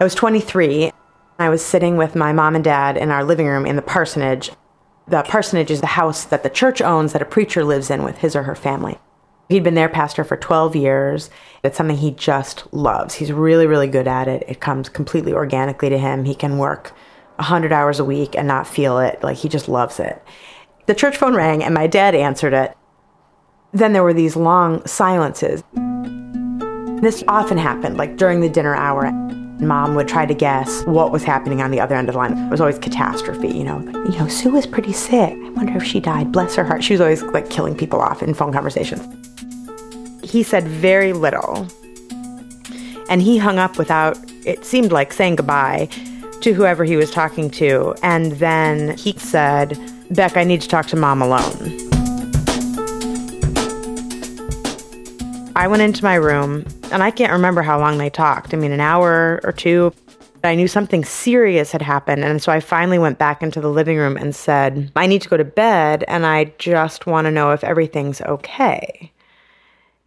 I was 23. I was sitting with my mom and dad in our living room in the parsonage. The parsonage is the house that the church owns that a preacher lives in with his or her family. He'd been their pastor for 12 years. It's something he just loves. He's really, really good at it. It comes completely organically to him. He can work 100 hours a week and not feel it. Like he just loves it. The church phone rang and my dad answered it. Then there were these long silences. This often happened, like during the dinner hour. Mom would try to guess what was happening on the other end of the line. It was always catastrophe, you know. You know, Sue was pretty sick. I wonder if she died. Bless her heart. She was always like killing people off in phone conversations. He said very little. And he hung up without, it seemed like saying goodbye to whoever he was talking to. And then he said, Beck, I need to talk to mom alone. I went into my room and I can't remember how long they talked. I mean, an hour or two. I knew something serious had happened. And so I finally went back into the living room and said, I need to go to bed and I just want to know if everything's okay.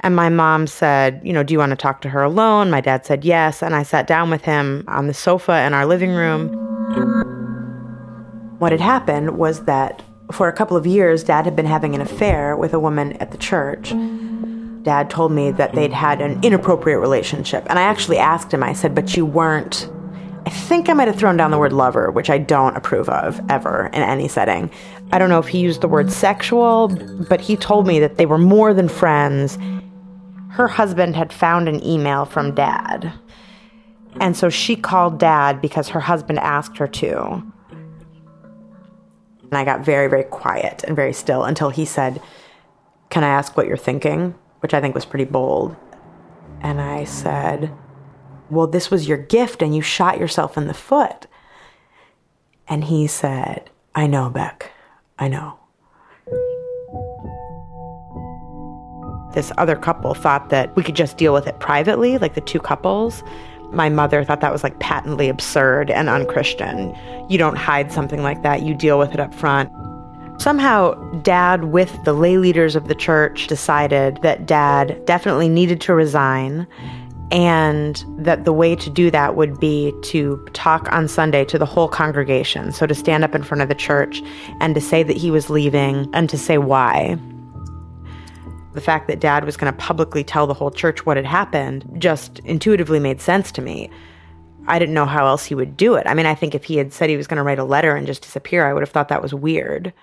And my mom said, You know, do you want to talk to her alone? My dad said yes. And I sat down with him on the sofa in our living room. What had happened was that for a couple of years, dad had been having an affair with a woman at the church dad told me that they'd had an inappropriate relationship. And I actually asked him, I said, but you weren't. I think I might have thrown down the word lover, which I don't approve of ever in any setting. I don't know if he used the word sexual, but he told me that they were more than friends. Her husband had found an email from dad. And so she called dad because her husband asked her to. And I got very, very quiet and very still until he said, Can I ask what you're thinking? Which I think was pretty bold. And I said, Well, this was your gift and you shot yourself in the foot. And he said, I know, Beck. I know. This other couple thought that we could just deal with it privately, like the two couples. My mother thought that was like patently absurd and unchristian. You don't hide something like that, you deal with it up front. Somehow, dad, with the lay leaders of the church, decided that dad definitely needed to resign and that the way to do that would be to talk on Sunday to the whole congregation. So to stand up in front of the church and to say that he was leaving and to say why. The fact that dad was going to publicly tell the whole church what had happened just intuitively made sense to me. I didn't know how else he would do it. I mean, I think if he had said he was going to write a letter and just disappear, I would have thought that was weird.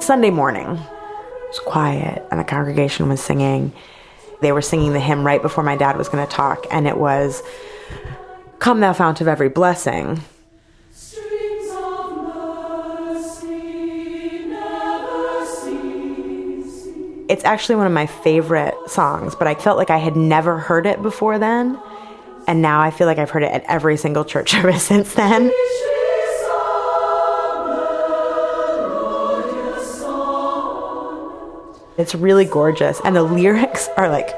Sunday morning. It was quiet, and the congregation was singing. They were singing the hymn right before my dad was going to talk, and it was Come, thou fount of every blessing. It's actually one of my favorite songs, but I felt like I had never heard it before then. And now I feel like I've heard it at every single church service since then. It's really gorgeous. And the lyrics are like,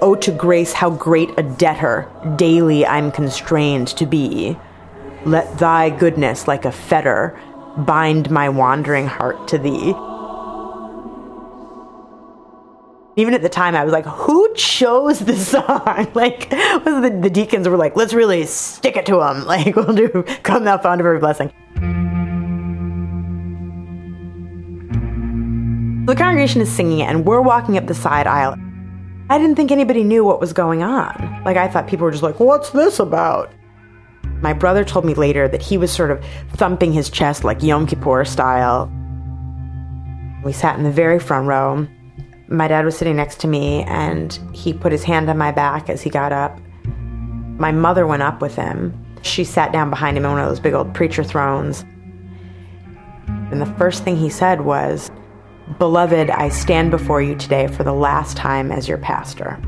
Oh, to grace, how great a debtor daily I'm constrained to be. Let thy goodness, like a fetter, bind my wandering heart to thee. Even at the time, I was like, who chose this song? Like, the, the deacons were like, let's really stick it to them. Like, we'll do Come Thou Fount of Every Blessing. The congregation is singing it, and we're walking up the side aisle. I didn't think anybody knew what was going on. Like, I thought people were just like, what's this about? My brother told me later that he was sort of thumping his chest like Yom Kippur style. We sat in the very front row. My dad was sitting next to me, and he put his hand on my back as he got up. My mother went up with him. She sat down behind him in one of those big old preacher thrones. And the first thing he said was, Beloved, I stand before you today for the last time as your pastor.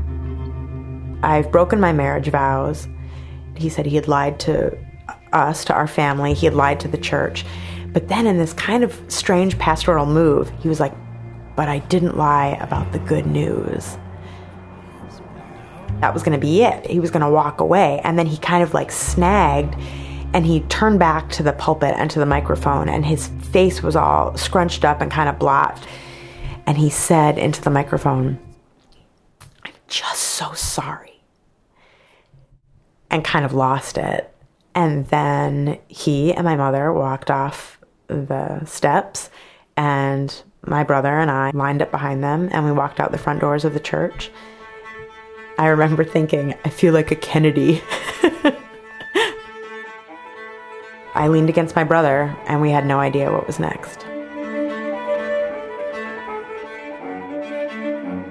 I've broken my marriage vows. He said he had lied to us, to our family, he had lied to the church. But then, in this kind of strange pastoral move, he was like, But I didn't lie about the good news. That was going to be it. He was going to walk away. And then he kind of like snagged and he turned back to the pulpit and to the microphone, and his face was all scrunched up and kind of blotched. And he said into the microphone, I'm just so sorry. and kind of lost it. And then he and my mother walked off the steps, and my brother and I lined up behind them, and we walked out the front doors of the church. I remember thinking, I feel like a Kennedy. I leaned against my brother, and we had no idea what was next.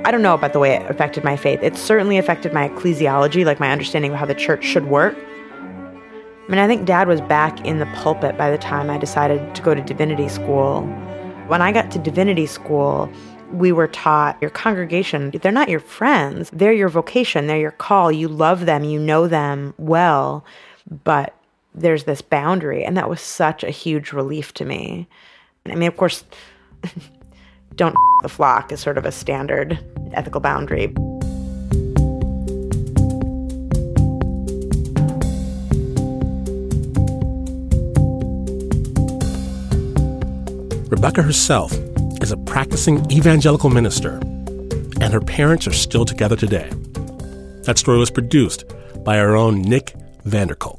I don't know about the way it affected my faith. It certainly affected my ecclesiology, like my understanding of how the church should work. I mean, I think dad was back in the pulpit by the time I decided to go to divinity school. When I got to divinity school, we were taught your congregation, they're not your friends, they're your vocation, they're your call. You love them, you know them well, but there's this boundary. And that was such a huge relief to me. I mean, of course, don't the flock is sort of a standard ethical boundary. Rebecca herself is a practicing evangelical minister, and her parents are still together today. That story was produced by our own Nick van der Kolk.